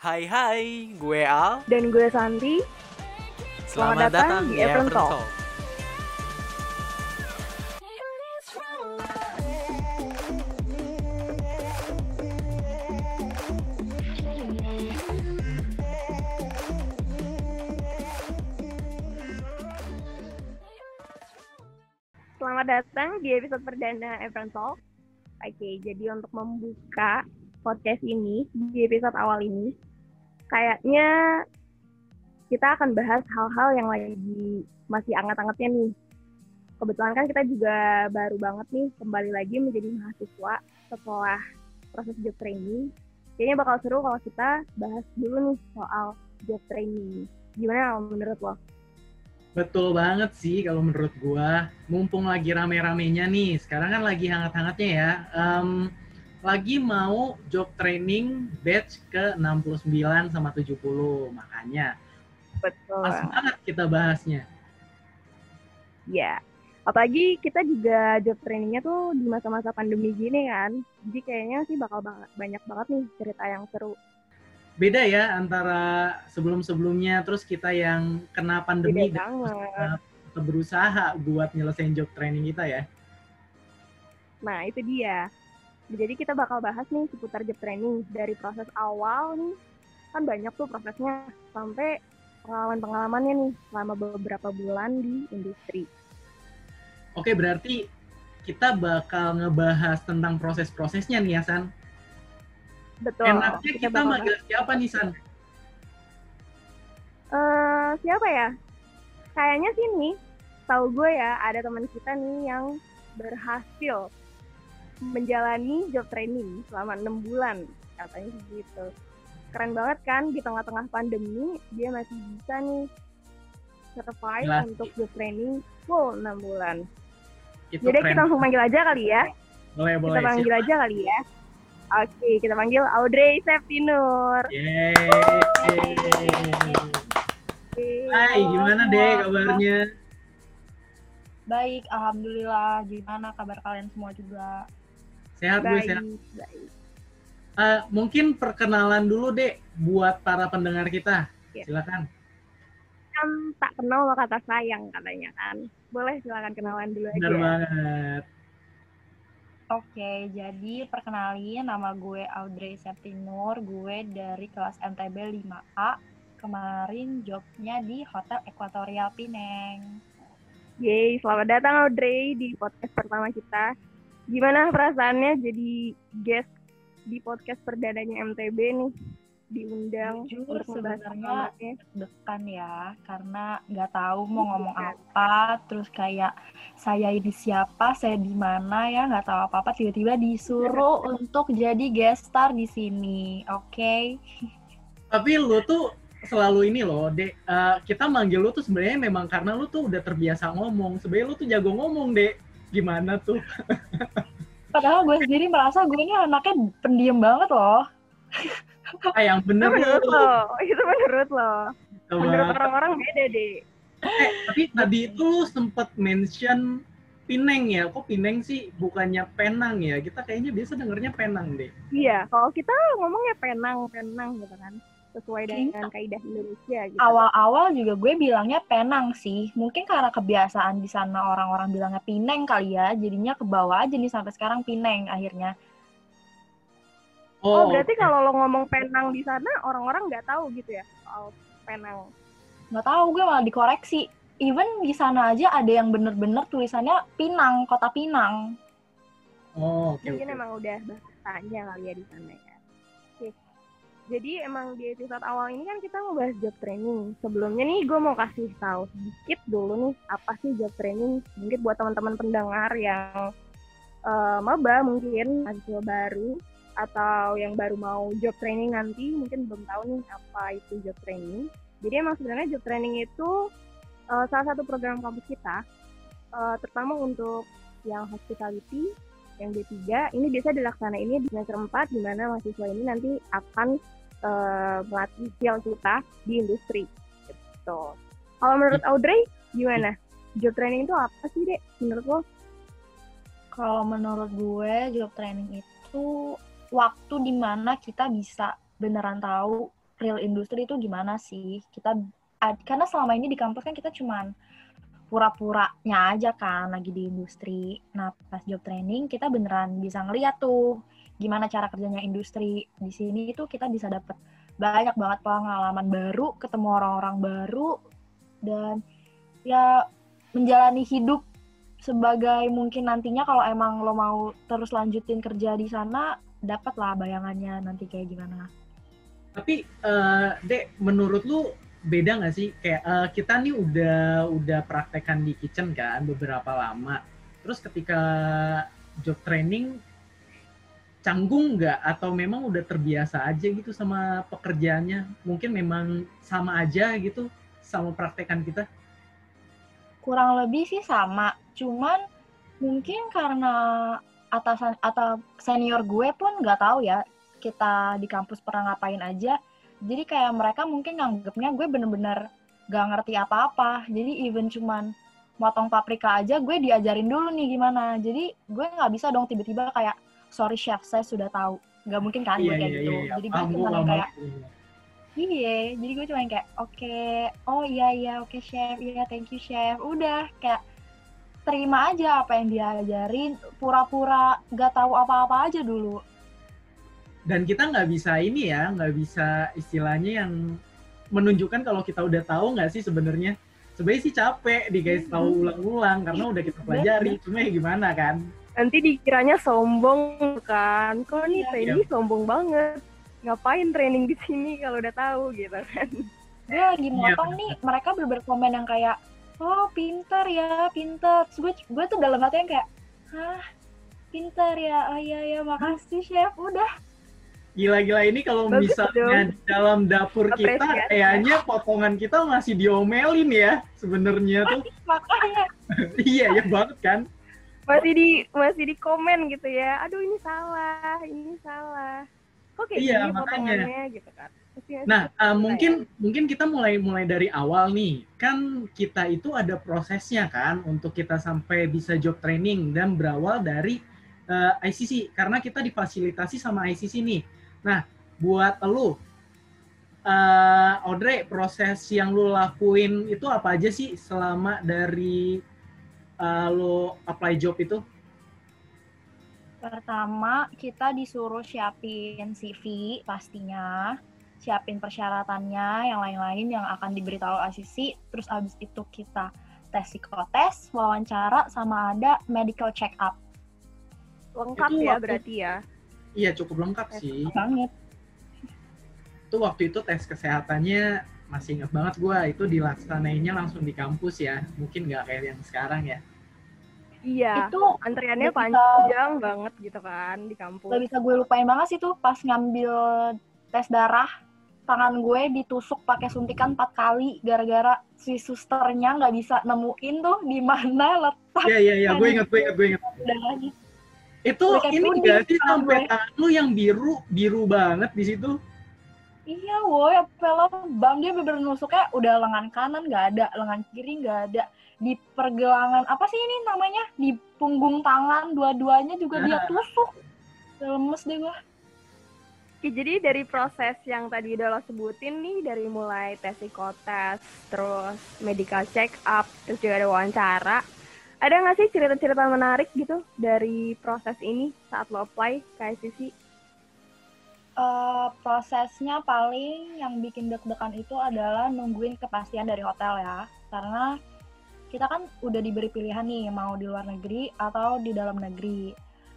Hai hai, gue Al. Dan gue Santi. Selamat, datang, di Apron Talk. Selamat datang di episode perdana Apron Talk. Oke, jadi untuk membuka podcast ini di episode awal ini, kayaknya kita akan bahas hal-hal yang lagi masih anget-angetnya nih. Kebetulan kan kita juga baru banget nih kembali lagi menjadi mahasiswa setelah proses job training. Kayaknya bakal seru kalau kita bahas dulu nih soal job training. Gimana menurut lo? Betul banget sih kalau menurut gua. Mumpung lagi rame-ramenya nih, sekarang kan lagi hangat-hangatnya ya. Em, lagi mau job training batch ke 69 sama 70. Makanya Betul. pas banget kita bahasnya. Ya, apalagi kita juga job trainingnya tuh di masa-masa pandemi gini kan. Jadi kayaknya sih bakal banget, banyak banget nih cerita yang seru. Beda ya antara sebelum-sebelumnya terus kita yang kena pandemi Beda dan banget. berusaha buat nyelesain job training kita ya. Nah, itu dia. Jadi kita bakal bahas nih seputar job training dari proses awal nih. Kan banyak tuh prosesnya sampai pengalaman-pengalamannya nih selama beberapa bulan di industri. Oke, berarti kita bakal ngebahas tentang proses-prosesnya nih ya, San. Betul. Enaknya kita, bakal manggil siapa nih, San? eh siapa ya? Kayaknya sih nih, tahu gue ya ada teman kita nih yang berhasil menjalani job training selama enam bulan katanya gitu. Keren banget kan di tengah-tengah pandemi dia masih bisa nih survive sih. untuk job training full enam bulan. Itu Jadi keren. kita langsung panggil aja kali ya. Boleh, boleh. Kita panggil Siapa? aja kali ya. Oke, kita panggil Audrey Septinur. Yeay. Hai, gimana deh kabarnya? Baik, alhamdulillah. Gimana kabar kalian semua juga? Sehat gue, Baik, sehat. baik. Eh, mungkin perkenalan dulu deh buat para pendengar kita. Iya. Silakan. kan tak kenal maka kata sayang katanya kan. Boleh silakan kenalan dulu Benar aja. banget. Oke, jadi perkenalin nama gue Audrey Septinur, gue dari kelas MTB 5A. Kemarin jobnya di Hotel Equatorial Pineng. Yeay, selamat datang Audrey di podcast pertama kita. Gimana perasaannya jadi guest di podcast perdananya MTB nih? Diundang Jujur untuk sebenarnya dekan ya, karena nggak tahu mau ngomong apa, terus kayak saya ini siapa, saya di mana ya, nggak tahu apa-apa, tiba-tiba disuruh untuk jadi guest star di sini, oke? Tapi lu tuh selalu ini loh, Dek. Eh, kita manggil lu tuh sebenarnya memang karena lu tuh udah terbiasa ngomong. Sebenarnya lu tuh jago ngomong, Dek. Gimana tuh? Padahal gue sendiri merasa gue ini anaknya pendiam banget loh. Ah, yang Itu bener menurut lu. lo, itu menurut lo. Coba. Menurut orang-orang beda deh. Eh, tapi tadi itu lu sempet mention Pineng ya. Kok Pineng sih bukannya Penang ya? Kita kayaknya biasa dengernya Penang deh. Iya, kalau kita ngomongnya penang, penang gitu kan. Sesuai dengan kaidah Indonesia gitu. Awal-awal juga gue bilangnya Penang sih. Mungkin karena kebiasaan di sana orang-orang bilangnya Pineng kali ya. Jadinya ke bawah aja nih sampai sekarang Pineng akhirnya. Oh, berarti kalau lo ngomong penang di sana orang-orang nggak tahu gitu ya soal penang. Nggak tahu gue malah dikoreksi. Even di sana aja ada yang bener-bener tulisannya Pinang, kota Pinang. Oh, oke. Mungkin oke. emang udah bahasanya kali ya di sana ya. Jadi emang di episode awal ini kan kita mau bahas job training. Sebelumnya nih gue mau kasih tahu sedikit dulu nih apa sih job training. Mungkin buat teman-teman pendengar yang eh, maba mungkin mahasiswa baru atau yang baru mau job training nanti mungkin belum tahu nih apa itu job training. Jadi emang sebenarnya job training itu eh, salah satu program kampus kita, eh, terutama untuk yang hospitality, yang D3 ini biasa dilaksanain ini di semester 4 di mana mahasiswa ini nanti akan eh, melatih skill kita di industri. Gitu. Kalau menurut Audrey gimana? Job training itu apa sih, Dek? Menurut lo? Kalau menurut gue job training itu waktu di mana kita bisa beneran tahu real industri itu gimana sih kita karena selama ini di kampus kan kita cuman pura-puranya aja kan lagi di industri nah pas job training kita beneran bisa ngeliat tuh gimana cara kerjanya industri di sini itu kita bisa dapet banyak banget pengalaman baru ketemu orang-orang baru dan ya menjalani hidup sebagai mungkin nantinya kalau emang lo mau terus lanjutin kerja di sana dapat lah bayangannya nanti kayak gimana Tapi eh Dek, menurut lu beda nggak sih kayak eh, kita nih udah udah praktekan di kitchen kan beberapa lama. Terus ketika job training canggung nggak? Atau memang udah terbiasa aja gitu sama pekerjaannya? Mungkin memang sama aja gitu sama praktekan kita. kurang lebih sih sama. Cuman mungkin karena atasan atau senior gue pun nggak tahu ya kita di kampus pernah ngapain aja. Jadi kayak mereka mungkin nganggepnya gue bener-bener gak ngerti apa-apa. Jadi even cuman motong paprika aja gue diajarin dulu nih gimana. Jadi gue nggak bisa dong tiba-tiba kayak sorry chef saya sudah tahu. Nggak mungkin kan gue kayak gitu. jadi gue cuma kayak. Iya, jadi gue cuma yang kayak oke, oh iya iya oke chef, iya thank you chef. Udah kayak terima aja apa yang dia ajarin, pura-pura gak tahu apa-apa aja dulu. dan kita nggak bisa ini ya nggak bisa istilahnya yang menunjukkan kalau kita udah tahu nggak sih sebenarnya. Sebenarnya sih capek di guys tahu ulang-ulang karena udah kita pelajari. cuma ya gimana kan Nanti dikiranya sombong kan. Kok nih Iya. training sombong banget. Ngapain training di sini kalau udah tahu gitu kan. Gue lagi motong nih, mereka bener komen yang kayak, oh pinter ya, pinter. Terus gue, gue tuh dalam hati yang kayak, hah pinter ya, oh iya iya makasih chef. Udah, gila-gila ini kalau Bagus misalnya di dalam dapur kita kayaknya potongan kita masih diomelin ya sebenarnya tuh makanya. iya ya banget kan Masih di masih di komen gitu ya. Aduh ini salah, ini salah. Kok kayak Iya, gini potongannya gitu kan. Nah, uh, ya. mungkin mungkin kita mulai mulai dari awal nih. Kan kita itu ada prosesnya kan untuk kita sampai bisa job training dan berawal dari uh, ICC karena kita difasilitasi sama ICC nih. Nah, buat lu uh, Audrey, proses yang lu lakuin itu apa aja sih selama dari uh, lu apply job itu? Pertama, kita disuruh siapin CV pastinya, siapin persyaratannya, yang lain-lain yang akan diberitahu ACC, terus abis itu kita tes psikotes, wawancara, sama ada medical check up. lengkap Itu ya waktu- berarti ya. Iya, cukup lengkap sih. Banget. itu waktu itu tes kesehatannya masih ingat banget gue itu dilaksanainnya langsung di kampus ya mungkin nggak kayak yang sekarang ya Iya. Itu Antriannya bisa- panjang banget gitu kan di kampus. gak bisa gue lupain banget sih tuh pas ngambil tes darah, tangan gue ditusuk pakai suntikan empat kali gara-gara si susternya nggak bisa nemuin tuh di mana letak iya iya iya gue inget gue inget gue inget darahnya. itu kayak ini nggak sih sampai tangan lu yang biru biru banget di situ Iya, woi, apa bam dia bener nusuknya udah lengan kanan nggak ada, lengan kiri nggak ada. Di pergelangan apa sih ini namanya? Di punggung tangan dua-duanya juga dia Nah. tusuk. Lemes deh gua. Oke, jadi dari proses yang tadi udah lo sebutin nih, dari mulai tes psikotes, terus medical check up, terus juga ada wawancara. Ada nggak sih cerita-cerita menarik gitu dari proses ini saat lo apply ke ICC? Eh, prosesnya paling yang bikin deg-degan itu adalah nungguin kepastian dari hotel ya. Karena kita kan udah diberi pilihan nih mau di luar negeri atau di dalam negeri.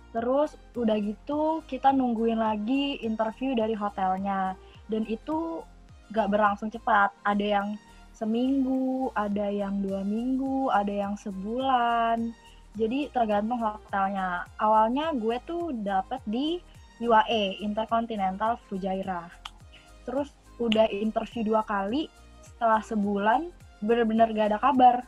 Terus udah gitu kita nungguin lagi interview dari hotelnya. Dan itu gak berlangsung cepat. Ada yang seminggu, ada yang dua minggu, ada yang sebulan. Jadi tergantung hotelnya. Awalnya gue tuh dapet di UAE Intercontinental Fujairah. Terus udah interview dua kali, setelah sebulan bener-bener gak ada kabar.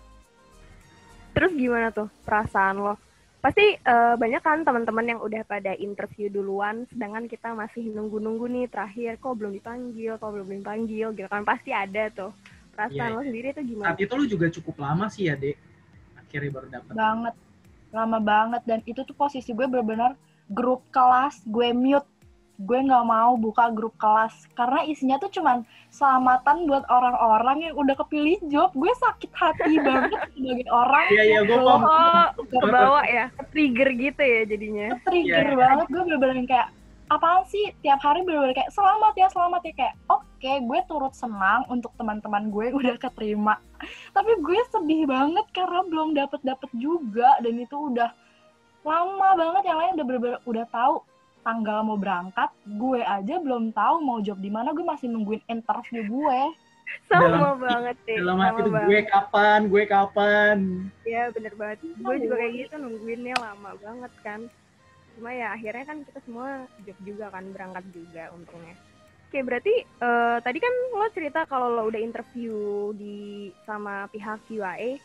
Terus gimana tuh perasaan lo? Pasti eh, banyak kan teman-teman yang udah pada interview duluan, sedangkan kita masih nunggu-nunggu nih terakhir, kok belum dipanggil, kok belum dipanggil, gitu kan pasti ada tuh. Perasaan Iya, lo iya. sendiri tuh gimana? saat itu lu juga cukup lama sih ya dek akhirnya baru dapat Banget, lama banget dan itu tuh posisi gue bener-bener grup kelas gue mute gue nggak mau buka grup kelas karena isinya tuh cuman selamatan buat orang-orang yang udah kepilih job. Gue sakit hati banget sebagai orang Iya iya gue Oh, paham. kebawa ya, trigger gitu ya jadinya. trigger iya. banget. Gue bener-bener kayak apaan sih tiap hari bener-bener kayak selamat ya selamat ya kayak oke gue turut senang untuk teman-teman gue yang udah keterima tapi gue sedih banget karena belum dapet dapet juga dan itu udah lama banget yang lain udah bener-bener udah tahu tanggal mau berangkat gue aja belum tahu mau job di mana gue masih nungguin interview gue Sama Dalam- banget deh. Dalam sama hati banget. gue kapan, gue kapan. Iya bener banget. Gue juga kayak gitu nungguinnya lama banget kan. Cuma ya akhirnya kan kita semua job juga kan berangkat juga untungnya. Oke berarti eh, tadi kan lo cerita kalau lo udah interview di sama pihak UAE.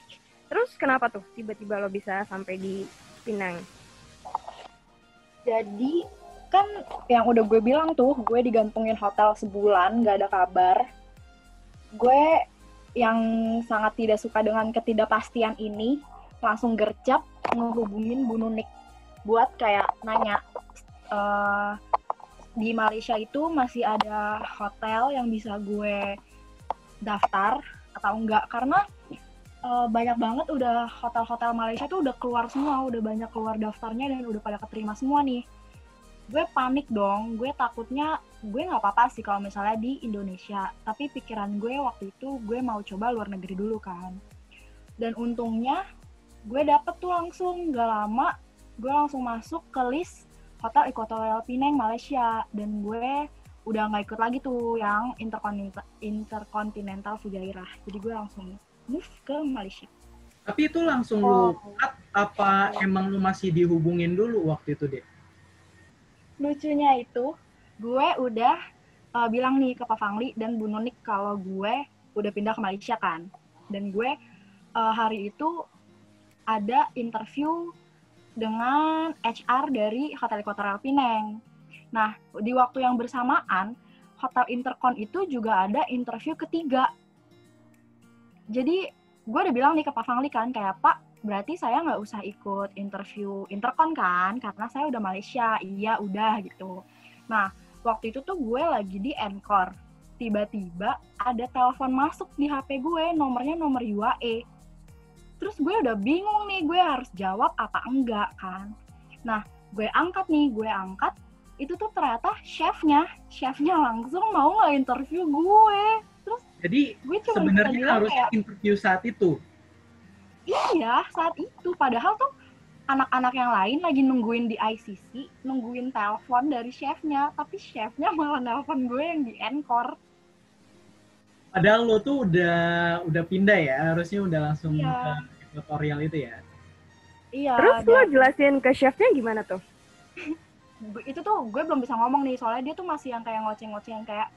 Terus kenapa tuh tiba-tiba lo bisa sampai di Pinang? jadi kan yang udah gue bilang tuh gue digantungin hotel sebulan gak ada kabar gue yang sangat tidak suka dengan ketidakpastian ini langsung gercep ngehubungin Bu Nunik buat kayak nanya eh, di Malaysia itu masih ada hotel yang bisa gue daftar atau enggak karena eh, banyak banget udah hotel-hotel Malaysia tuh udah keluar semua udah banyak keluar daftarnya dan udah pada keterima semua nih. Gue panik dong gue takutnya gue nggak apa-apa sih kalau misalnya di Indonesia tapi pikiran gue waktu itu gue mau coba luar negeri dulu kan. Dan untungnya gue dapet tuh langsung gak lama gue langsung masuk ke list hotel Equatorial Penang Malaysia. Dan gue udah nggak ikut lagi tuh yang interkontinental Fujairah. Jadi gue langsung move ke Malaysia Tapi itu langsung Oh. lu cut apa emang lu masih dihubungin dulu waktu itu deh? lucunya itu gue udah uh, bilang nih ke Pak Fangli dan Bu Nunik kalau gue udah pindah ke Malaysia kan dan gue uh, hari itu ada interview dengan HR dari Hotel Equatorial Penang. Nah, di waktu yang bersamaan, Hotel Intercon itu juga ada interview ketiga. Jadi, gue udah bilang nih ke Pak Fangli kan, kayak Pak, berarti saya nggak usah ikut interview Intercon kan, karena saya udah Malaysia. Iya, udah gitu. Nah, waktu itu tuh gue lagi di Encore. Tiba-tiba ada telepon masuk di HP gue, nomornya nomor UAE. Terus gue udah bingung nih, gue harus jawab apa enggak kan. Nah, gue angkat nih, gue angkat. Itu tuh ternyata chefnya, chefnya langsung mau nggak interview gue. Jadi gue cuma bisa sebenarnya harus kayak, interview saat itu. Iya, saat itu. Padahal tuh anak-anak yang lain lagi nungguin di ICC, nungguin telepon dari chefnya. Tapi chefnya malah nelpon gue yang di Encore. Padahal lo tuh udah udah pindah ya, harusnya udah langsung Iya. ke tutorial itu ya. Iya. Terus lo jelasin ke chefnya gimana tuh? itu tuh gue belum bisa ngomong nih, soalnya dia tuh masih yang kayak ngoceh-ngoceh yang kayak,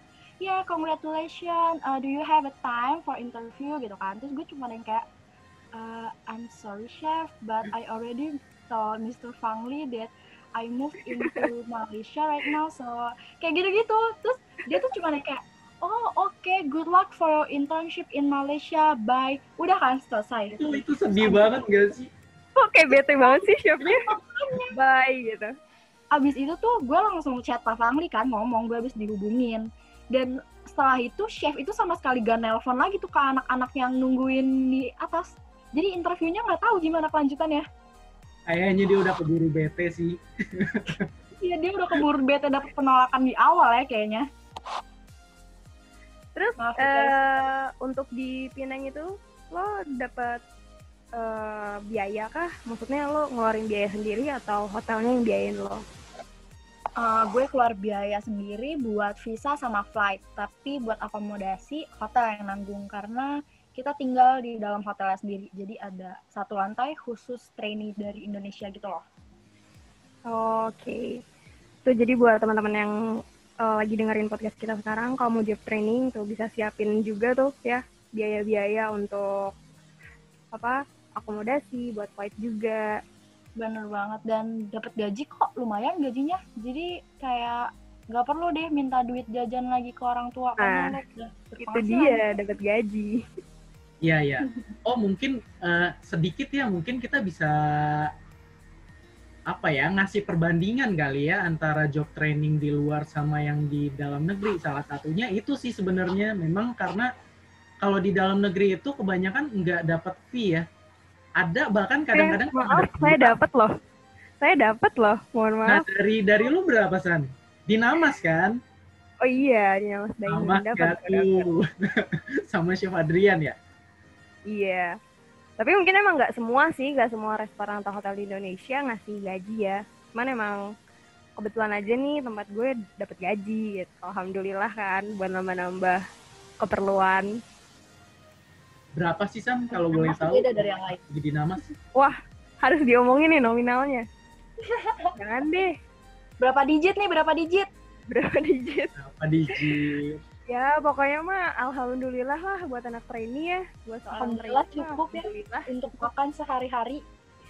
ya congratulations, uh, do you have a time for interview gitu kan. Terus gue cuma yang kayak, uh, I'm sorry chef, but I already told Mr. Fangli that I moved into Malaysia right now, so kayak gitu-gitu. Terus dia tuh cuma yang kayak, oh oke, good luck for your internship in Malaysia, bye. Udah kan selesai. Itu, itu sedih banget gak sih? Oke, bete banget sih chefnya. Bye gitu. abis itu tuh gue langsung chat Pak Fangli kan ngomong gue habis dihubungin dan setelah itu chef itu sama sekali gak nelpon lagi tuh ke anak-anak yang nungguin di atas jadi interviewnya nggak tahu gimana kelanjutannya Kayaknya dia udah keburu bete sih. Iya dia udah keburu bete dapet penolakan di awal ya kayaknya Terus Maaf eh untuk di Pinang itu lo dapat eh, biaya kah? Maksudnya lo ngeluarin biaya sendiri atau hotelnya yang biayain lo? Eh, gue keluar biaya sendiri buat visa sama flight tapi buat akomodasi hotel yang nanggung karena kita tinggal di dalam hotelnya sendiri jadi ada satu lantai khusus trainee dari Indonesia gitu loh Oke. Tuh jadi buat teman-teman yang eh, lagi dengerin podcast kita sekarang, kalau mau job training tuh bisa siapin juga tuh ya biaya-biaya untuk apa akomodasi, buat flight juga. Bener banget dan dapat gaji kok lumayan gajinya. Jadi kayak nggak perlu deh minta duit jajan lagi ke orang tua karena Nah, udah Itu dia dapat gaji. Iya iya. Oh mungkin eh, sedikit ya mungkin kita bisa apa ya ngasih perbandingan kali ya antara job training di luar sama yang di dalam negeri. Salah satunya itu sih sebenarnya memang karena kalau di dalam negeri itu kebanyakan nggak dapat fee ya. Ada bahkan kadang-kadang Eh, maaf, ada- saya dapat loh. Saya dapat loh, mohon Nah, maaf. dari dari lu berapa San? Di Namas kan? Oh iya, ini Mas Dain Namas dapat. tuh? sama Chef Adrian ya? Iya. Tapi mungkin emang nggak semua sih, nggak semua restoran atau hotel di Indonesia ngasih gaji ya. Cuman emang kebetulan aja nih tempat gue dapat gaji gitu. Alhamdulillah kan buat nambah-nambah keperluan. Berapa sih San kalau boleh tahu? beda dari yang lain. Di Namas? Harus diomongin nih nominalnya. Jangan deh, Berapa digit nih? Berapa digit? berapa digit? Berapa digit? Ya pokoknya mah alhamdulillah lah buat anak trainee ya. Buat seorang Alhamdulillah trainee cukup ya. Alhamdulillah. Untuk makan sehari-hari.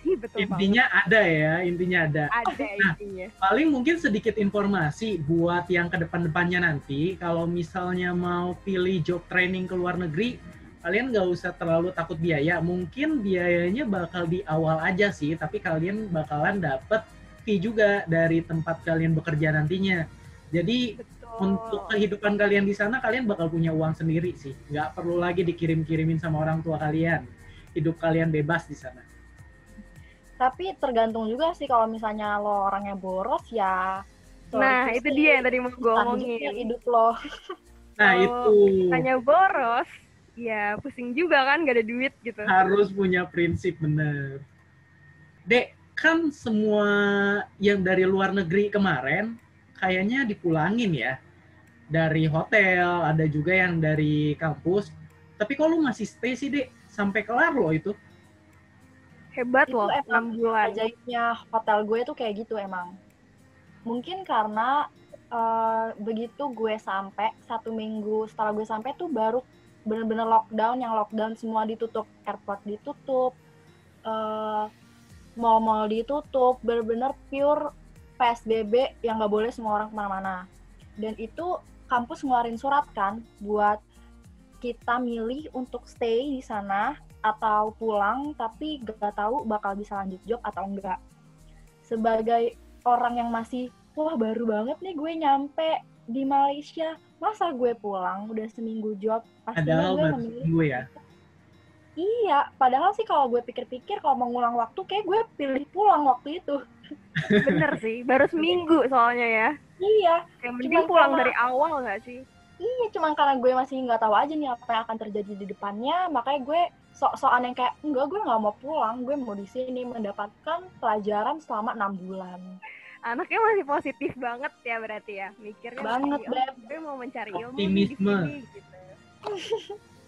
Ih, betul banget. Intinya ada ya, intinya ada. Ada intinya. Paling mungkin sedikit informasi buat yang ke depan-depannya nanti, kalau misalnya mau pilih job training ke luar negeri, kalian nggak usah terlalu takut biaya. Mungkin biayanya bakal di awal aja sih, tapi kalian bakalan dapet fee juga dari tempat kalian bekerja nantinya. Jadi Betul. untuk kehidupan kalian di sana, kalian bakal punya uang sendiri sih. Nggak perlu lagi dikirim-kirimin sama orang tua kalian. Hidup kalian bebas di sana. Tapi tergantung juga sih kalau misalnya lo orangnya boros ya. Nah, itu dia yang tadi mau gue omongin. hidup lo. Nah itu Hanya boros, ya pusing juga kan gak ada duit gitu. harus punya prinsip bener. Dek, kan semua yang dari luar negeri kemarin kayaknya dipulangin ya. Dari hotel, ada juga yang dari kampus. Tapi kok lu masih stay sih, Dek? Sampai kelar loh itu. Hebat Itu loh, 6 bulan. Ajaibnya hotel gue tuh kayak gitu emang. Mungkin karena eh, begitu gue sampai satu minggu setelah gue sampai tuh baru bener-bener lockdown yang lockdown semua ditutup airport ditutup eh, mall-mall ditutup bener-bener pure PSBB yang nggak boleh semua orang ke mana-mana. Dan itu kampus ngeluarin surat kan buat kita milih untuk stay di sana atau pulang tapi gak tahu bakal bisa lanjut job atau enggak sebagai orang yang masih wah baru banget nih gue nyampe di Malaysia masa gue pulang udah seminggu job pastinya Padahal gue seminggu ya. iya padahal sih kalau gue pikir-pikir kalau mau ngulang waktu kayak gue pilih pulang waktu itu Bener sih, baru seminggu soalnya ya. iya Yang mending pulang karena- dari awal gak sih? iya cuman karena gue masih nggak tahu aja nih apa yang akan terjadi di depannya makanya gue sok-sokan yang kayak enggak gue nggak mau pulang gue mau di sini mendapatkan pelajaran selama enam bulan Anaknya masih positif banget ya berarti ya. Mikirnya Banget, Beb. "Oh, gue mau mencari ilmu Optimisme. sini gitu.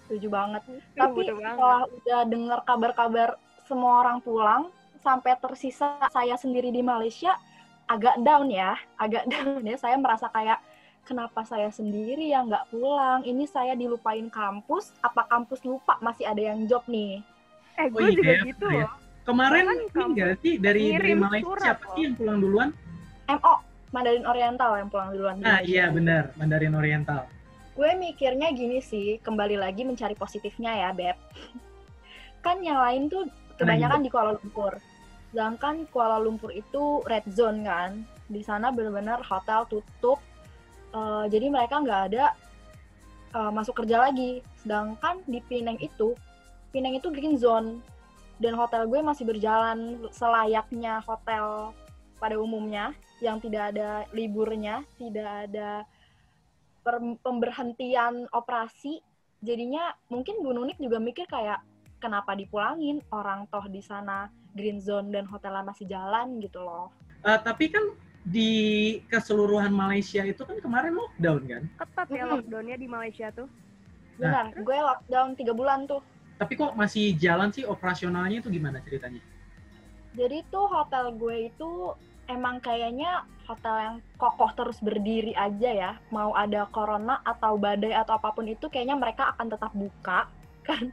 setuju banget Duh, tapi banget. setelah udah dengar kabar-kabar semua orang pulang sampai tersisa saya sendiri di Malaysia agak down ya agak down ya saya merasa kayak kenapa saya sendiri yang nggak pulang ini saya dilupain kampus apa kampus lupa masih ada yang job nih Eh, Oh gue iya, juga ya, gitu ya. loh. Kemarin ini kampus enggak sih dari dari Malaysia surat siapa sih yang pulang duluan? MO Mandarin Oriental yang pulang duluan. Ah iya benar, Mandarin Oriental. gue mikirnya gini sih kembali lagi mencari positifnya ya beb. Kan yang lain tuh kebanyakan di Kuala Lumpur. Sedangkan Kuala Lumpur itu red zone kan? Di sana benar-benar hotel tutup Eh, jadi mereka nggak ada eh, masuk kerja lagi. Sedangkan di Penang itu Penang itu green zone dan hotel gue masih berjalan selayaknya hotel pada umumnya yang tidak ada liburnya tidak ada pemberhentian operasi jadinya mungkin Bu Nunik juga mikir kayak kenapa dipulangin orang toh di sana green zone dan hotelnya masih jalan gitu loh Eh, tapi kan di keseluruhan Malaysia itu kan kemarin lockdown kan? Ketat ya lockdownnya di Malaysia tuh. benar gue lockdown tiga bulan tuh Tapi kok masih jalan sih operasionalnya itu gimana ceritanya? jadi tuh hotel gue itu emang kayaknya hotel yang kokoh terus berdiri aja ya mau ada corona atau badai atau apa pun itu kayaknya mereka akan tetap buka kan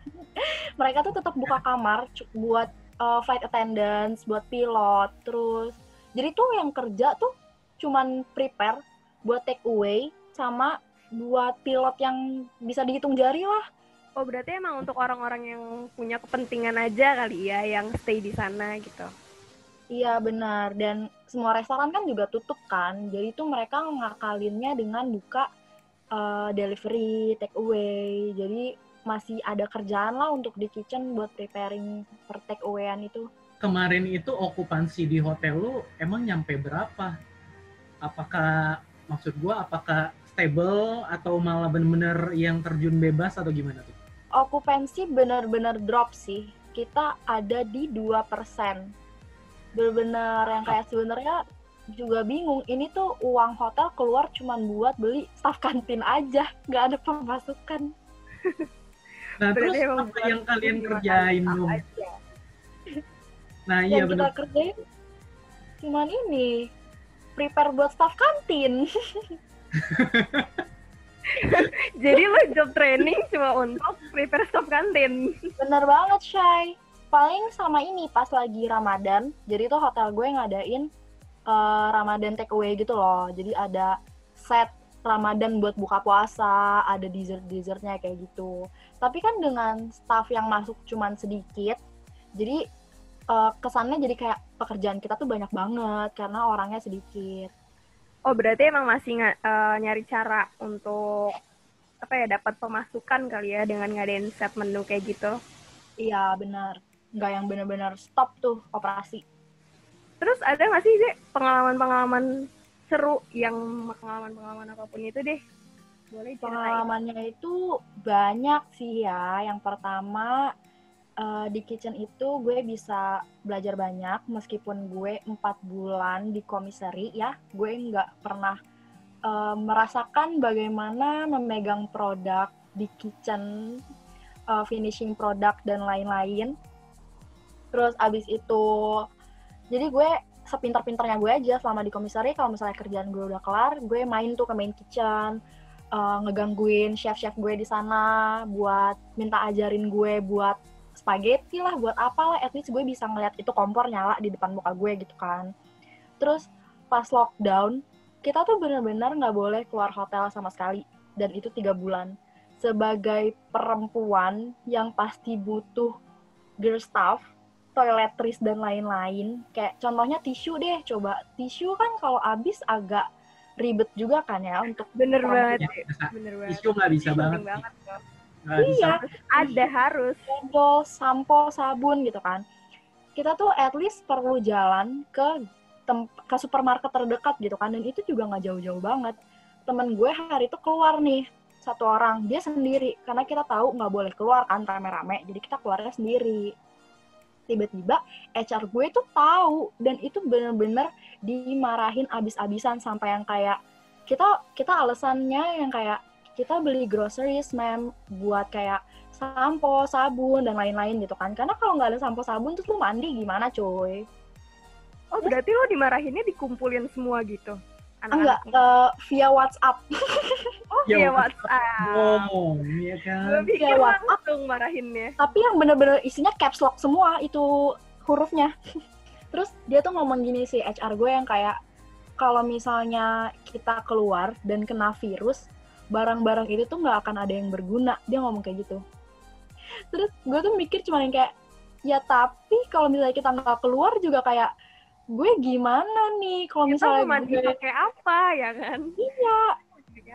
mereka tuh tetap buka kamar buat uh, flight attendants buat pilot terus jadi tuh yang kerja tuh cuman prepare buat take away sama buat pilot yang bisa dihitung jari lah Oh berarti emang untuk orang-orang yang punya kepentingan aja kali ya yang stay di sana gitu. Iya benar dan semua restoran kan juga tutup kan. Jadi tuh mereka ngakalinnya dengan buka eh, delivery, take away. Jadi masih ada kerjaan lah untuk di kitchen buat preparing per take awayan itu. Kemarin itu okupansi di hotel lu emang nyampe berapa? Apakah maksud gua apakah stable atau malah bener-bener yang terjun bebas atau gimana tuh? Okupansi benar-benar drop sih. Kita ada di 2%. Benar-benar yang kayak sebenarnya juga bingung. Ini tuh uang hotel keluar cuman buat beli staff kantin aja, nggak ada pemasukan. Nah, terus apa yang kalian kerjain dong? Nah, iya yang kita bener. kerjain cuman ini prepare buat staff kantin. Jadi lo job training cuma untuk prepare staff kantin. Bener banget, Shay. Paling sama ini pas lagi Ramadan. Jadi tuh hotel gue ngadain eh, Ramadan takeaway gitu loh. Jadi ada set Ramadan buat buka puasa, ada dessert-dessertnya kayak gitu. Tapi kan dengan staff yang masuk cuman sedikit, jadi eh, kesannya jadi kayak pekerjaan kita tuh banyak banget karena orangnya sedikit. Oh berarti emang masih eh, nyari cara untuk apa ya dapat pemasukan kali ya dengan ngadain set menu kayak gitu. Iya benar, nggak yang benar-benar stop tuh operasi. Terus ada nggak sih deh pengalaman-pengalaman seru yang pengalaman-pengalaman apa pun itu deh? Boleh ceritain. Pengalamannya itu banyak sih ya. Yang pertama eh, di kitchen itu gue bisa belajar banyak meskipun gue empat bulan di komisari ya. Gue nggak pernah eh, merasakan bagaimana memegang produk di kitchen, eh, finishing produk dan lain-lain. Terus abis itu, jadi gue sepintar-pintarnya gue aja selama di komisari kalau misalnya kerjaan gue udah kelar, gue main tuh ke main kitchen, uh, ngegangguin chef-chef gue di sana buat minta ajarin gue buat spaghetti lah, buat apa lah, at least gue bisa ngeliat itu kompor nyala di depan muka gue gitu kan. Terus pas lockdown, kita tuh bener-bener nggak boleh keluar hotel sama sekali, dan itu tiga bulan. Sebagai perempuan yang pasti butuh girl staff, toiletries dan lain-lain, kayak contohnya tisu deh, coba tisu kan kalau habis agak ribet juga kan ya untuk Bener banget, Ya, bener banget. Isu nggak bisa banget. banget bisa. Iya, Ada harus. odol, sampo, sabun gitu kan. Kita tuh at least perlu jalan ke tem- ke supermarket terdekat gitu kan, dan itu juga nggak jauh-jauh banget. Temen gue hari itu keluar nih satu orang, dia sendiri karena kita tahu nggak boleh keluar kan rame-rame, jadi kita keluarnya sendiri. Tiba-tiba HR gue tuh tahu dan itu bener-bener dimarahin abis-abisan sampai yang kayak kita kita alasannya yang kayak kita beli groceries mem buat kayak sampo, sabun dan lain-lain gitu kan. Karena kalau nggak ada sampo sabun terus lu mandi gimana coy? Oh berarti lo dimarahinnya dikumpulin semua gitu? Enggak, Anak-anaknya? eh, via WhatsApp. Oh Ya, via WhatsApp. WhatsApp. Ngomong, iya Gue kan? pikir Via WhatsApp. langsung marahinnya. Tapi yang bener-bener isinya caps lock semua itu hurufnya. Terus dia tuh ngomong gini sih HR gue yang kayak kalau misalnya kita keluar dan kena virus, barang-barang itu tuh nggak akan ada yang berguna. Dia ngomong kayak gitu. Terus gue tuh mikir cuma yang kayak, ya tapi kalau misalnya kita nggak keluar juga kayak, gue gimana nih kalau Kita misalnya mau mandi gue pakai apa ya kan? iya?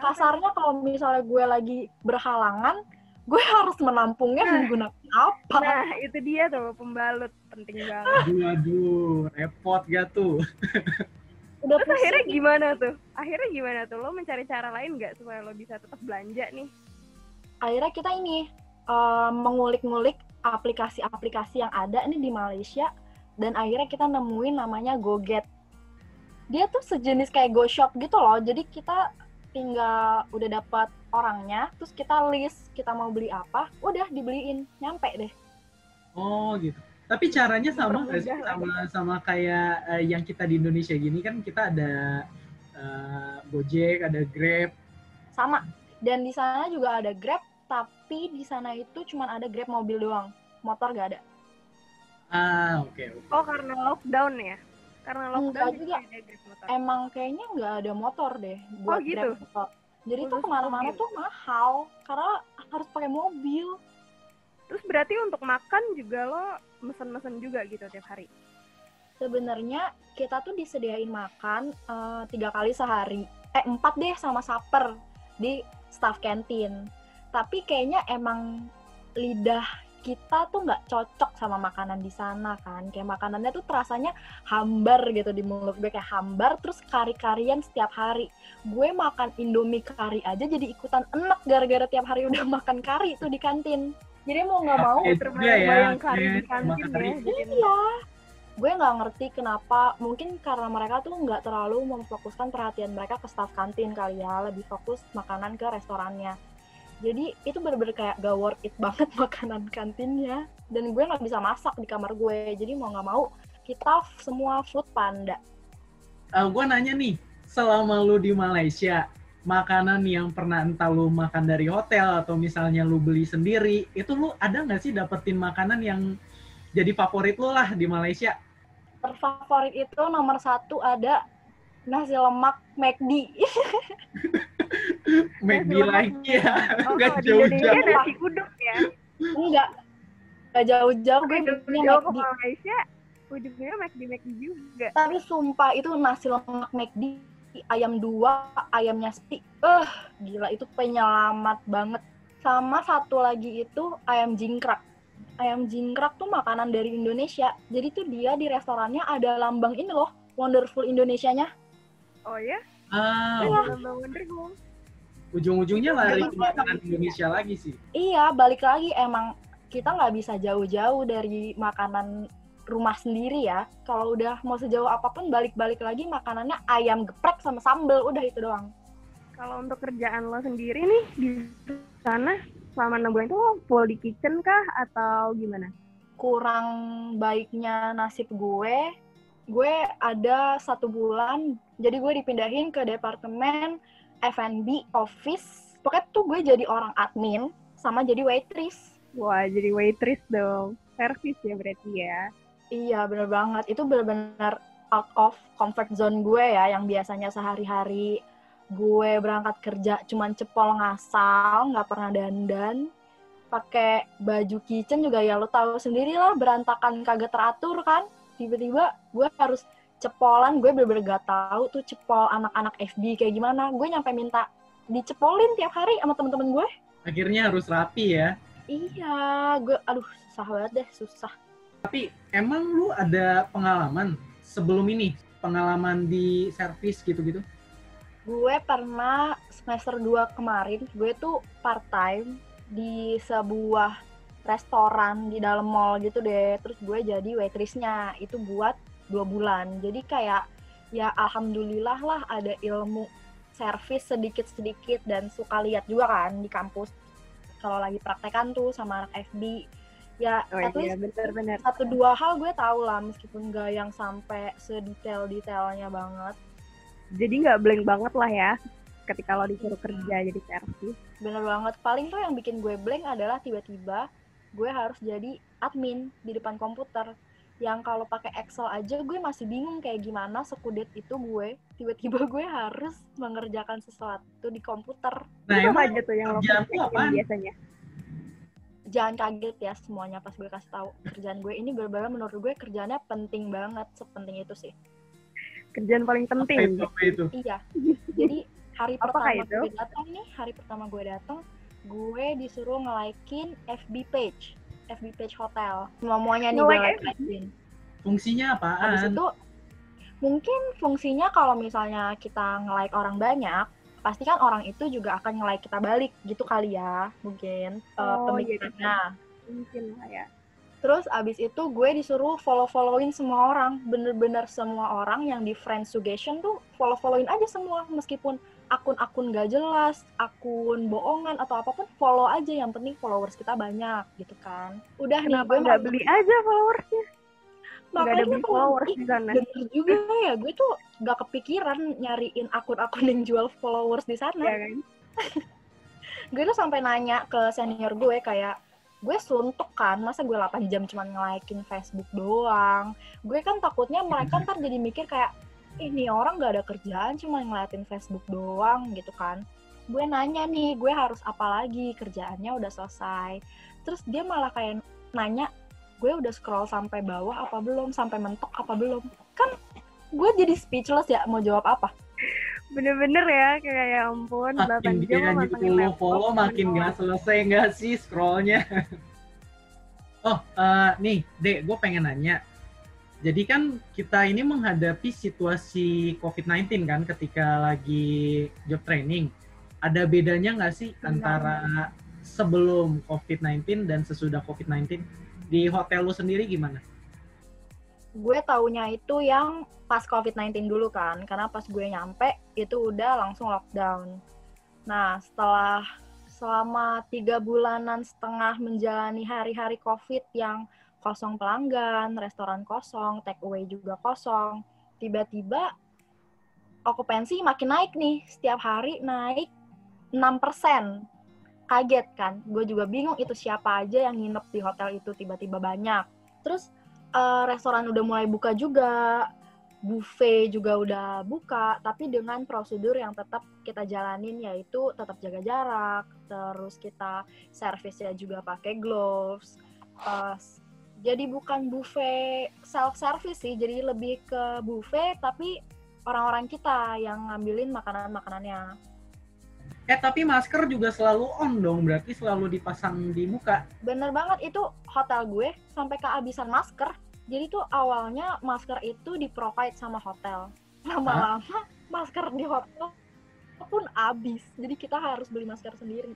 Kasarnya kalau misalnya gue lagi berhalangan gue harus menampungnya Nah. menggunakan apa Nah itu dia tuh pembalut penting banget. Aduh, aduh, repot gak tuh? udah Terus akhirnya gimana tuh? Akhirnya gimana tuh? Lo mencari cara lain nggak supaya lo bisa tetap belanja nih? akhirnya kita ini eh, mengulik-ngulik aplikasi-aplikasi yang ada ini di Malaysia dan akhirnya kita nemuin namanya GoGet dia tuh sejenis kayak GoShop gitu loh jadi kita tinggal udah dapat orangnya terus kita list kita mau beli apa udah dibeliin nyampe deh Oh gitu. Tapi caranya sama nggak sih? Sama sama kayak eh, yang kita di Indonesia gini kan kita ada eh, Gojek, ada Grab. sama dan di sana juga ada Grab tapi di sana itu cuma ada Grab mobil doang motor gak ada Ah, oke oke. Oh karena lockdown ya? Karena Enggak lockdown juga. jadi ada grab motor. emang kayaknya nggak ada motor deh buat Oh, gitu? Grab motor jadi tuh Khusus ke mana-mana mobil. tuh mahal karena harus pakai mobil Terus berarti untuk makan juga lo mesen-mesen juga gitu tiap hari? sebenarnya kita tuh disediain makan eh, tiga kali sehari eh empat deh sama supper di staff canteen tapi kayaknya emang lidah kita tuh nggak cocok sama makanan di sana kan kayak makanannya tuh terasanya hambar gitu di mulut gue kayak hambar terus kari-karian setiap hari gue makan indomie kari aja jadi ikutan enak gara-gara tiap hari udah makan kari tuh di kantin jadi mau nggak mau Oke. terbayang-bayang ya, kari di kayak kantin makan kari. ya. Jadi Iya. Gue nggak ngerti kenapa. Mungkin karena mereka tuh nggak terlalu memfokuskan perhatian mereka ke staff kantin kali ya. Lebih fokus makanan ke restorannya. Jadi itu bener-bener kayak gak worth it banget makanan kantinnya. Dan gue nggak bisa masak di kamar gue. Jadi mau nggak mau kita semua food panda. gue nanya nih, selama lu di Malaysia, makanan yang pernah entah lu makan dari hotel atau misalnya lu beli sendiri, itu lu ada nggak sih dapetin makanan yang jadi favorit lu lah di Malaysia? Terfavorit itu nomor satu ada nasi lemak McD. McD lagi ya, Oh, nggak kalau di Indonesia jauh-jauh. nasi uduk ya. Enggak. Gak jauh-jauh gue Gue punya jauh ke McD. Malaysia, ujungnya McD McD juga. Tapi sumpah itu nasi lemak McD ayam dua, ayamnya seti. Eh, gila itu penyelamat banget. Sama satu lagi itu ayam jingkrak. Ayam jingkrak tuh makanan dari Indonesia. Jadi tuh dia di restorannya ada lambang ini loh, Wonderful Indonesianya. Oh ya? Ah, Iya. Lambang Wonder Home. Ujung-ujungnya lari ke makanan Indonesia lagi sih. Iya, balik lagi emang kita nggak bisa jauh-jauh dari makanan rumah sendiri ya. Kalau udah mau sejauh apa pun balik-balik lagi makanannya ayam geprek sama sambel, udah itu doang. Kalau untuk kerjaan lo sendiri nih di sana selama enam bulan itu lo full di kitchen kah atau gimana? kurang baiknya nasib gue, gue ada satu bulan, jadi gue dipindahin ke departemen F&B office. Pokoknya tuh gue jadi orang admin sama jadi waitress. Wah, jadi waitress dong. Service ya berarti ya. Iya bener banget, itu bener-bener out of comfort zone gue ya, yang biasanya sehari-hari gue berangkat kerja cuman cepol ngasal, nggak pernah dandan, pakai baju kitchen juga ya lo tahu sendiri lah berantakan kagak teratur kan, tiba-tiba gue harus cepolan, gue bener-bener gak tahu tuh cepol anak-anak FB kayak gimana, gue nyampe minta dicepolin tiap hari sama temen-temen gue. Akhirnya harus rapi ya. Iya, gue aduh susah banget deh, susah. Tapi emang lu ada pengalaman sebelum ini? Pengalaman di servis gitu-gitu? Gue pernah semester 2 kemarin, gue tuh part time di sebuah restoran di dalam mall gitu deh. Terus gue jadi waitressnya itu buat dua bulan. Jadi kayak ya alhamdulillah lah ada ilmu servis sedikit-sedikit dan suka lihat juga kan di kampus. Kalau lagi praktekan tuh sama anak FB, ya Oh at iya, least benar-benar. satu dua hal gue tahu lah meskipun gak yang sampai sedetail-detailnya banget. Jadi nggak blank banget lah ya ketika lo disuruh kerja jadi servis. Bener banget. Paling tuh yang bikin gue blank adalah tiba-tiba gue harus jadi admin di depan komputer. Yang kalau pakai Excel aja gue masih bingung kayak gimana sekudet itu gue. Tiba-tiba gue harus mengerjakan sesuatu di komputer. Nah, Itu apa aja tuh yang lo apaan? biasanya? Jangan kaget ya semuanya pas gue kasih tahu kerjaan gue ini bener-bener menurut gue kerjaannya penting banget, sepenting itu sih. Kerjaan paling apa penting. itu? Apa itu? Iya. Jadi hari Apakah pertama itu? gue datang nih, hari pertama gue datang, gue disuruh nge-like-in FB page, FB page hotel. Semuanya nih gue like-in. Fungsinya Habis apaan? itu mungkin fungsinya kalau misalnya kita nge-like orang banyak, pasti kan orang itu juga akan nge-like kita balik gitu kali ya, mungkin eh, Oh, iya, pemikirannya. Mungkin lah ya. Terus abis itu gue disuruh follow-followin semua orang. Bener-bener semua orang yang di friend suggestion tuh follow-followin aja semua. Meskipun akun-akun gak jelas, akun bohongan atau apa pun, follow aja. Yang penting followers kita banyak gitu kan. Udah Kenapa nih gue nggak beli aja followersnya? Ada Makanya beli tuh, followers di sana. bener juga ya. Gue tuh gak kepikiran nyariin akun-akun yang jual followers di sana Ya kan? gue tuh sampai nanya ke senior gue kayak gue suntuk kan masa gue 8 jam cuma nge-like-in Facebook doang gue kan takutnya mereka ntar jadi mikir kayak ini orang gak ada kerjaan cuma ngeliatin Facebook doang gitu kan gue nanya nih gue harus apa lagi kerjaannya udah selesai terus dia malah kayak nanya gue udah scroll sampai bawah apa belum sampai mentok apa belum kan gue jadi speechless ya mau jawab apa Bener-bener ya, kayak ya ampun, 8 Makin jam dia lo follow matengin laptop. follow makin nggak selesai nggak sih scrollnya. oh eh, nih, dek, gue pengen nanya. Jadi kan kita ini menghadapi situasi COVID-19 kan ketika lagi job training. Ada bedanya nggak sih Benar. antara sebelum COVID-19 dan sesudah COVID-19? Di hotel lu sendiri gimana? gue taunya itu yang pas COVID-19 dulu kan, karena pas gue nyampe itu udah langsung lockdown. Nah, setelah selama tiga bulanan setengah menjalani hari-hari COVID yang kosong pelanggan, restoran kosong, take away juga kosong, tiba-tiba okupansi makin naik nih, setiap hari naik 6%. Kaget kan, gue juga bingung itu siapa aja yang nginep di hotel itu tiba-tiba banyak. Terus eh, restoran udah mulai buka juga, buffet juga udah buka, tapi dengan prosedur yang tetap kita jalanin yaitu tetap jaga jarak, terus kita servisnya juga pakai gloves. s- jadi bukan buffet self service sih, jadi lebih ke buffet tapi orang-orang kita yang ngambilin makanan-makanannya. Eh tapi masker juga selalu on dong, berarti selalu dipasang di muka. Bener banget itu hotel gue sampai kehabisan masker. Jadi tuh awalnya masker itu di provide sama hotel. Lama-lama masker di hotel pun habis. Jadi kita harus beli masker sendiri.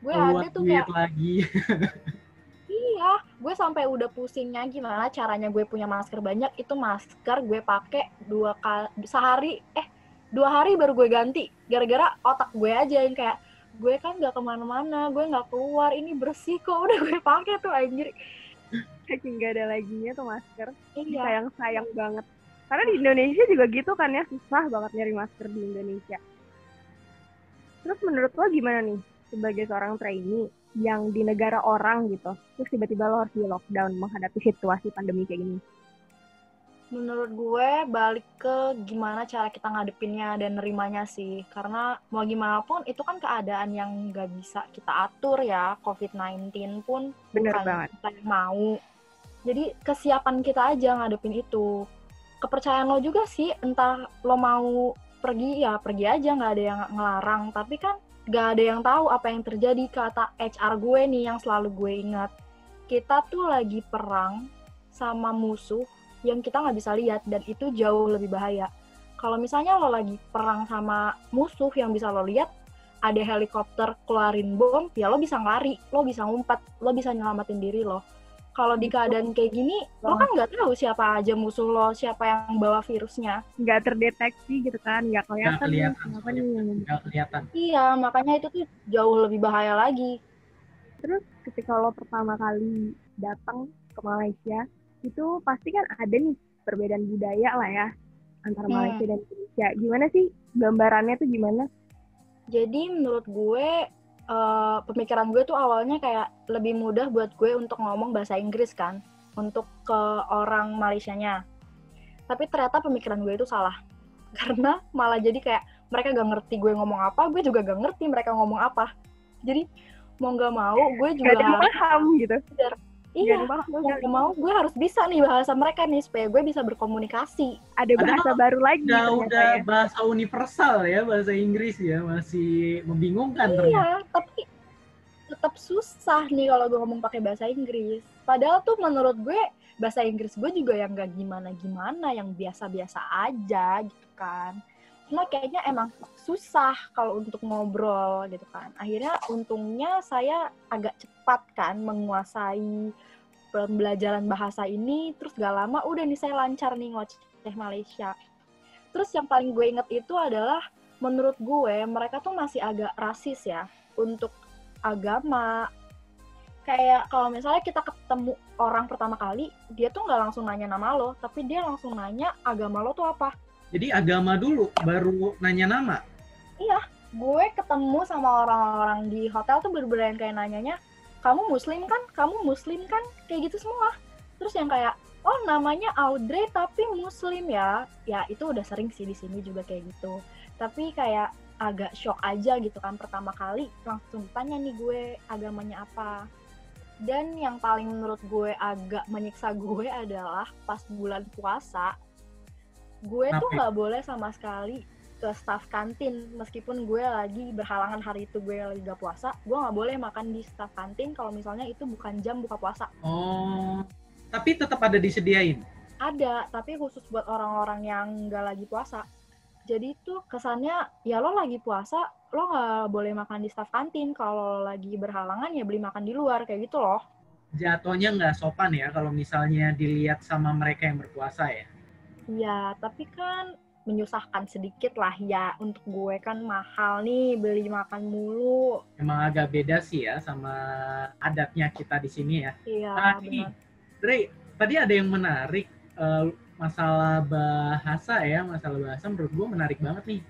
Gue ada Keluar tuh kayak lagi. iya, gue sampai udah pusingnya gimana caranya gue punya masker banyak. Itu masker gue pakai dua kali sehari eh dua hari baru gue ganti. Gara-gara otak gue aja yang kayak gue kan nggak ke mana-mana, gue nggak keluar, ini bersih kok udah gue pakai tuh anjir. Saking gak ada laginya tuh masker. Iya. Sayang-sayang banget. Karena di Indonesia juga gitu kan ya, susah banget nyari masker di Indonesia. Terus menurut lo gimana nih, sebagai seorang trainee yang di negara orang gitu, terus tiba-tiba lo harus di lockdown menghadapi situasi pandemi kayak gini? Menurut gue balik ke gimana cara kita ngadepinnya dan nerimanya sih. Karena mau gimana pun itu kan keadaan yang nggak bisa kita atur ya. COVID-19 pun Bener bukan banget. kita yang mau. Jadi kesiapan kita aja ngadepin itu. Kepercayaan lo juga sih, entah lo mau pergi ya pergi aja nggak ada yang ngelarang. Tapi kan nggak ada yang tahu apa yang terjadi kata HR gue nih yang selalu gue ingat. Kita tuh lagi perang sama musuh yang kita nggak bisa lihat dan itu jauh lebih bahaya. Kalau misalnya lo lagi perang sama musuh yang bisa lo lihat, ada helikopter keluarin bom, ya lo bisa lari, lo bisa ngumpet, lo bisa nyelamatin diri lo. Kalau di keadaan kayak gini, lo kan nggak tahu siapa aja musuh lo, siapa yang bawa virusnya. Nggak terdeteksi gitu kan, nggak kelihatan nih kelihatan Nggak kelihatan. Iya, makanya itu tuh jauh lebih bahaya lagi. Terus ketika lo pertama kali datang ke Malaysia, itu pasti kan ada nih perbedaan budaya lah ya antara Hmm. Malaysia dan Indonesia. Gimana sih gambarannya tuh gimana? Jadi menurut gue eh, pemikiran gue tuh awalnya kayak lebih mudah buat gue untuk ngomong bahasa Inggris kan untuk ke orang Malaysianya. Tapi ternyata pemikiran gue itu salah. Karena malah jadi kayak mereka gak ngerti gue ngomong apa, gue juga gak ngerti mereka ngomong apa. Jadi mau gak mau gue juga Gak paham gitu. Ada iya yang paham. mau gak mau gue harus bisa nih bahasa mereka nih supaya gue bisa berkomunikasi. Ada Padahal bahasa baru lagi Udah, ternyata udah ya. bahasa universal ya, bahasa Inggris ya, masih membingungkan ternyata. Iya, tapi tetap susah nih kalau gue ngomong pakai bahasa Inggris. Padahal tuh menurut gue bahasa Inggris gue juga yang gak gimana-gimana, yang biasa-biasa aja gitu kan. Cuma kayaknya emang susah kalau untuk ngobrol gitu kan. Akhirnya untungnya saya agak cepat kan menguasai pembelajaran bahasa ini. Terus gak lama udah nih saya lancar nih ngoceh Malaysia. Terus yang paling gue inget itu adalah menurut gue mereka tuh masih agak rasis ya untuk agama kayak kalau misalnya kita ketemu orang pertama kali dia tuh nggak langsung nanya nama lo tapi dia langsung nanya agama lo tuh apa Jadi agama dulu, baru nanya nama. gue ketemu sama orang-orang di hotel tuh bener-bener yang kayak nanyanya kamu muslim kan? Kamu muslim kan? Kayak gitu semua. Terus yang kayak oh namanya Audrey tapi muslim ya. Ya itu udah sering sih di sini juga kayak gitu. Tapi kayak agak shock aja gitu kan pertama kali langsung tanya nih gue agamanya apa. Dan yang paling menurut gue agak menyiksa gue adalah pas bulan puasa, gue tuh Kenapa? nggak boleh sama sekali ke staff kantin meskipun gue lagi berhalangan hari itu gue lagi gak puasa, gue nggak boleh makan di staff kantin kalau misalnya itu bukan jam buka puasa. Oh, tapi tetap ada disediain. Ada, tapi khusus buat orang-orang yang nggak lagi puasa. Jadi tuh kesannya ya lo lagi puasa, lo nggak boleh makan di staff kantin. Kalau lo lagi berhalangan ya beli makan di luar kayak gitu loh. Jatuhnya nggak sopan ya kalau misalnya dilihat sama mereka yang berpuasa ya. Iya, tapi kan menyusahkan sedikit lah ya. Untuk gue kan mahal nih beli makan mulu. Emang agak beda sih ya sama adatnya kita di sini ya. Iya, Nah, ini, benar. Dre, tadi ada yang menarik eh, masalah bahasa ya, masalah bahasa menurut gue menarik banget nih.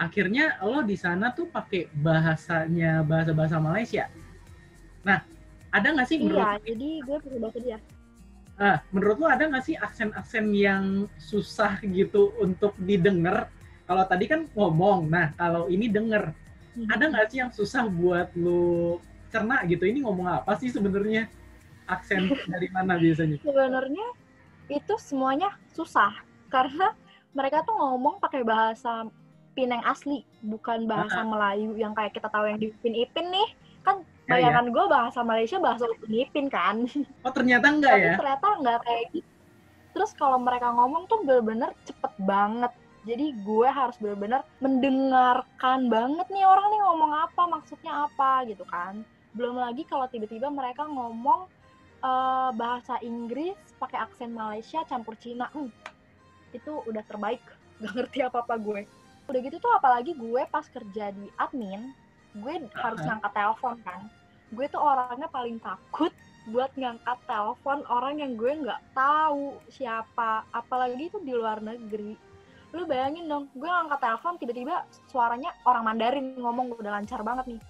Akhirnya lo di sana tuh pakai bahasanya bahasa-bahasa Malaysia. Nah, ada nggak sih menurut Iya, jadi gue pakai bahasa dia. Ah, menurut lo ada nggak sih aksen-aksen yang susah gitu untuk didengar? Kalau tadi kan ngomong, nah kalau ini denger, ada nggak sih yang susah buat lo cerna gitu? Ini ngomong apa sih sebenarnya? Aksen dari mana biasanya? Sebenarnya itu semuanya susah karena mereka tuh ngomong pakai bahasa Pineng asli, bukan bahasa Melayu yang kayak kita tahu yang di Upin Ipin nih. Kan Ya, ya. bayangan gue bahasa Malaysia bahasa Upin Ipin kan. Oh ternyata enggak Tapi ya? ternyata nggak kayak gitu. Terus kalau mereka ngomong tuh bener-bener cepet banget. Jadi gue harus bener-bener mendengarkan banget nih orang nih ngomong apa, maksudnya apa gitu kan. Belum lagi kalau tiba-tiba mereka ngomong eh, bahasa Inggris pakai aksen Malaysia campur Cina. Hmm, itu udah terbaik. Gak ngerti apa-apa gue. Udah gitu tuh apalagi gue pas kerja di admin, gue harus ngangkat telepon kan. Gue tuh orangnya paling takut buat ngangkat telepon orang yang gue nggak tahu siapa apalagi itu di luar negeri lu bayangin dong gue ngangkat telepon tiba-tiba suaranya orang Mandarin ngomong udah lancar banget nih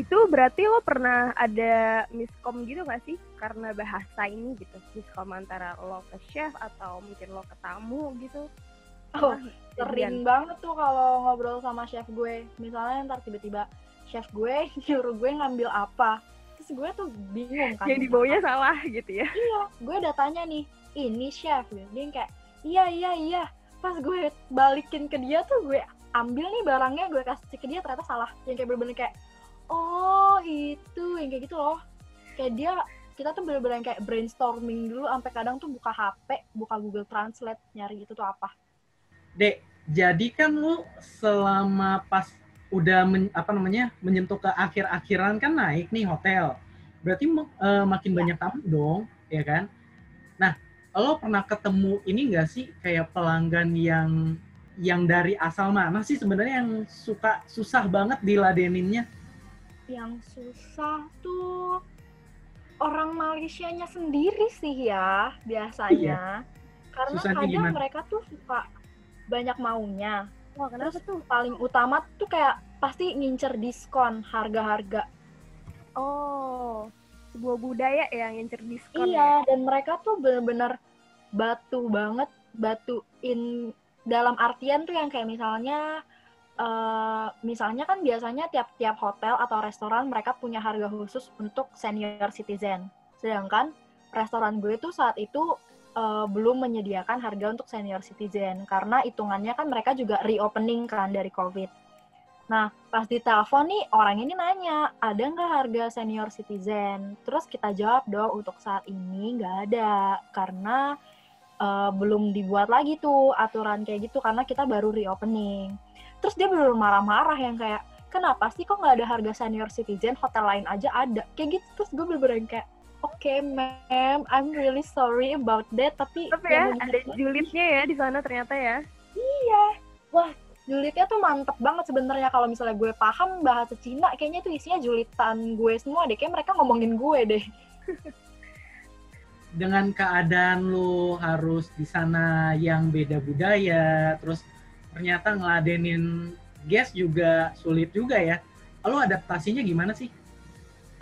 Itu berarti lo pernah ada miskom gitu gak sih? Karena bahasa ini gitu. Miskom antara lo ke chef atau mungkin lo ke tamu gitu. oh sering banget tuh kalau ngobrol sama chef gue misalnya ntar tiba-tiba chef gue nyuruh gue ngambil apa. Terus gue tuh bingung kan. Yang dibawanya salah gitu ya. gue udah tanya nih ini chef? Gitu. dia yang kayak iya iya iya. Pas gue balikin ke dia tuh gue ambil nih barangnya gue kasih ke dia ternyata salah. Yang kayak bener-bener kayak oh itu. Yang kayak gitu loh. Kayak dia kita tuh bener-bener yang kayak brainstorming dulu sampai kadang tuh buka HP buka Google Translate nyari itu tuh apa. Dek, jadi kan lu selama pas udah men- apa namanya menyentuh ke akhir-akhiran kan naik nih hotel. Berarti Iya. makin banyak tamu dong, ya kan? Nah, lo pernah ketemu ini enggak sih kayak pelanggan yang yang dari asal mana sih sebenarnya yang suka susah banget diladeninnya? yang susah tuh orang Malaysianya sendiri sih ya biasanya karena Susahnya kadang gimana? mereka tuh suka banyak maunya Wah, kenapa Terus tuh paling utama tuh kayak pasti ngincer diskon harga-harga. Oh, sebuah budaya ya yang ngincer diskon. ya? Iya, dan mereka tuh bener-bener batu banget, batuin dalam artian tuh yang kayak misalnya eh misalnya kan biasanya tiap-tiap hotel atau restoran mereka punya harga khusus untuk senior citizen. Sedangkan restoran gue tuh saat itu eh, belum menyediakan harga untuk senior citizen karena hitungannya kan mereka juga reopening kan dari COVID. Nah, pas ditelepon nih orang ini nanya, ada nggak harga senior citizen? Terus kita jawab dong untuk saat ini nggak ada karena eh, belum dibuat lagi tuh aturan kayak gitu karena kita baru reopening. Terus dia bener marah-marah yang kayak kenapa sih kok nggak ada harga senior citizen hotel lain aja ada kayak gitu terus gue bener-bener kayak oke ma'am I'm really sorry about that tapi Tapi yang ya, ada julidnya ya di sana ternyata ya. julidnya tuh mantep banget sebenarnya kalau misalnya gue paham bahasa Cina kayaknya tuh isinya julitan gue semua deh kayak mereka ngomongin gue deh dengan keadaan lu harus di sana yang beda budaya, terus ternyata ngeladenin guest juga sulit juga ya. Lo adaptasinya gimana sih?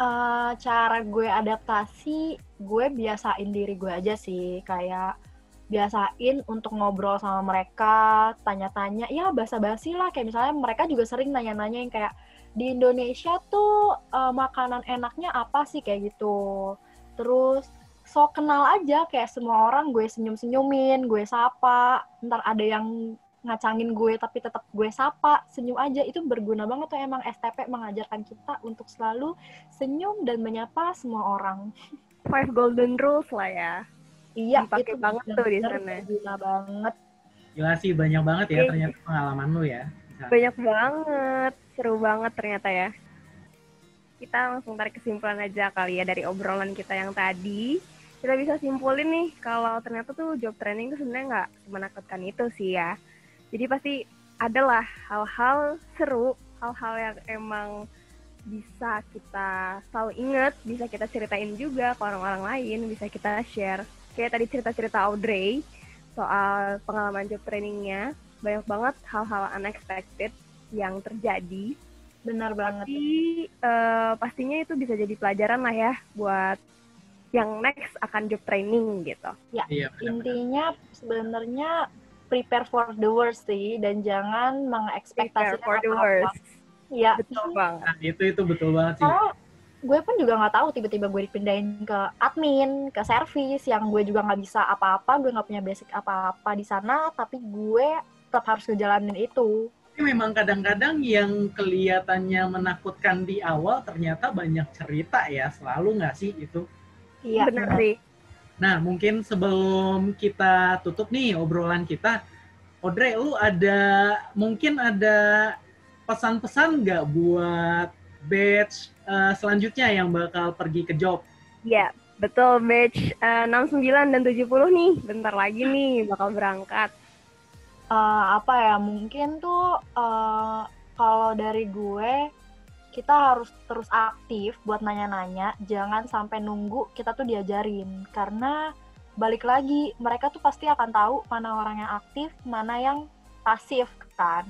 Eh, cara gue adaptasi gue biasain diri gue aja sih. Kayak biasain untuk ngobrol sama mereka tanya-tanya. Ya basa-basi lah. Kayak misalnya mereka juga sering nanya-nanya yang kayak di Indonesia tuh uh, makanan enaknya apa sih? Kayak gitu. Terus so kenal aja. Kayak semua orang gue senyum-senyumin, gue sapa, ntar ada yang ngacangin gue tapi tetap gue sapa, senyum aja itu berguna banget tuh emang STP mengajarkan kita untuk selalu senyum dan menyapa semua orang. Five golden rules lah ya. Iya, Dipakai itu banget tuh di sana. Berguna banget. Gila sih banyak banget ya ternyata pengalaman lu ya. Bisa. Banyak banget, seru banget ternyata ya. Kita langsung tarik kesimpulan aja kali ya dari obrolan kita yang tadi. Kita bisa simpulin nih kalau ternyata tuh job training tuh sebenarnya nggak menakutkan itu sih ya. Jadi pasti adalah hal-hal seru, hal-hal yang emang bisa kita selalu ingat, bisa kita ceritain juga ke orang-orang lain, bisa kita share. Kayak tadi cerita-cerita Audrey soal pengalaman job trainingnya, banyak banget hal-hal unexpected yang terjadi. Benar banget. Tapi eh, pastinya itu bisa jadi pelajaran lah ya buat yang next akan job training gitu. Iya, benar-benar. Intinya sebenarnya prepare for the worst sih dan jangan Prepare mengekspektasikan for the worst. Iya. Betul banget. Nah, itu itu betul banget sih. Karena gue pun juga nggak tahu tiba-tiba gue dipindahin ke admin, ke service yang gue juga nggak bisa apa-apa, gue nggak punya basic apa-apa di sana, tapi gue tetap harus ngejalanin itu. Tapi memang kadang-kadang yang kelihatannya menakutkan di awal ternyata banyak cerita ya, selalu nggak sih itu? Iya, Bener sih. Nah, mungkin sebelum kita tutup nih obrolan kita, Audrey, lu ada mungkin ada pesan-pesan nggak buat batch eh, selanjutnya yang bakal pergi ke job? Iya, betul batch eh, 69 dan 70 nih. Bentar lagi nih bakal berangkat. Eh, apa ya mungkin tuh eh, kalau dari gue kita harus terus aktif buat nanya-nanya jangan sampai nunggu kita tuh diajarin. Karena balik lagi mereka tuh pasti akan tahu mana orang yang aktif mana yang pasif kan?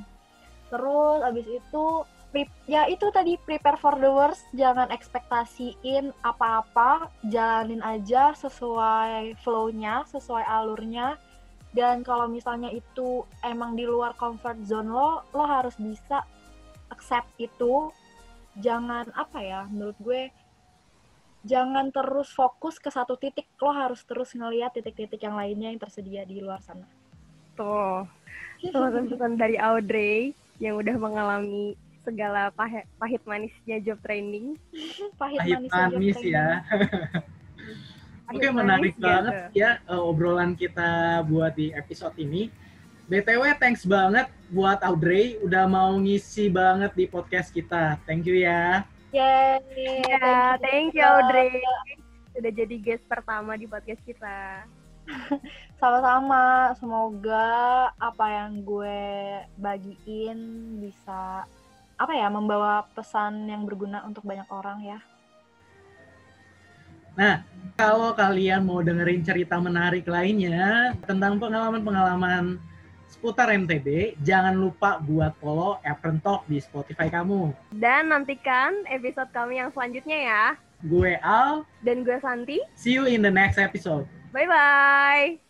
Terus abis itu ya itu tadi prepare for the worst. Jangan ekspektasiin apa-apa jalanin aja sesuai flow-nya sesuai alurnya. Dan kalau misalnya itu emang di luar comfort zone lo lo harus bisa accept itu jangan apa ya menurut gue jangan terus fokus ke satu titik lo harus terus ngeliat titik-titik yang lainnya yang tersedia di luar sana Tuh, pesan-pesan dari Audrey yang udah mengalami segala pahit, pahit manisnya job training. pahit, Pahit manisnya job manis training. ya. Oke, Pahit menarik banget gitu. ya eh, obrolan kita buat di episode ini. BTW thanks banget buat Audrey udah mau ngisi banget di podcast kita. Thank you ya. Yeay, Ya, thank you. Audrey. Udah jadi guest pertama di podcast kita. Sama-sama, semoga apa yang gue bagiin bisa apa ya membawa pesan yang berguna untuk banyak orang ya. Nah, kalau kalian mau dengerin cerita menarik lainnya tentang pengalaman-pengalaman seputar MTB, jangan lupa buat follow Apron Talk di Spotify kamu. Dan nantikan episode kami yang selanjutnya ya. Gue Al, Dan gue Santi. see you in the next episode. Bye-bye.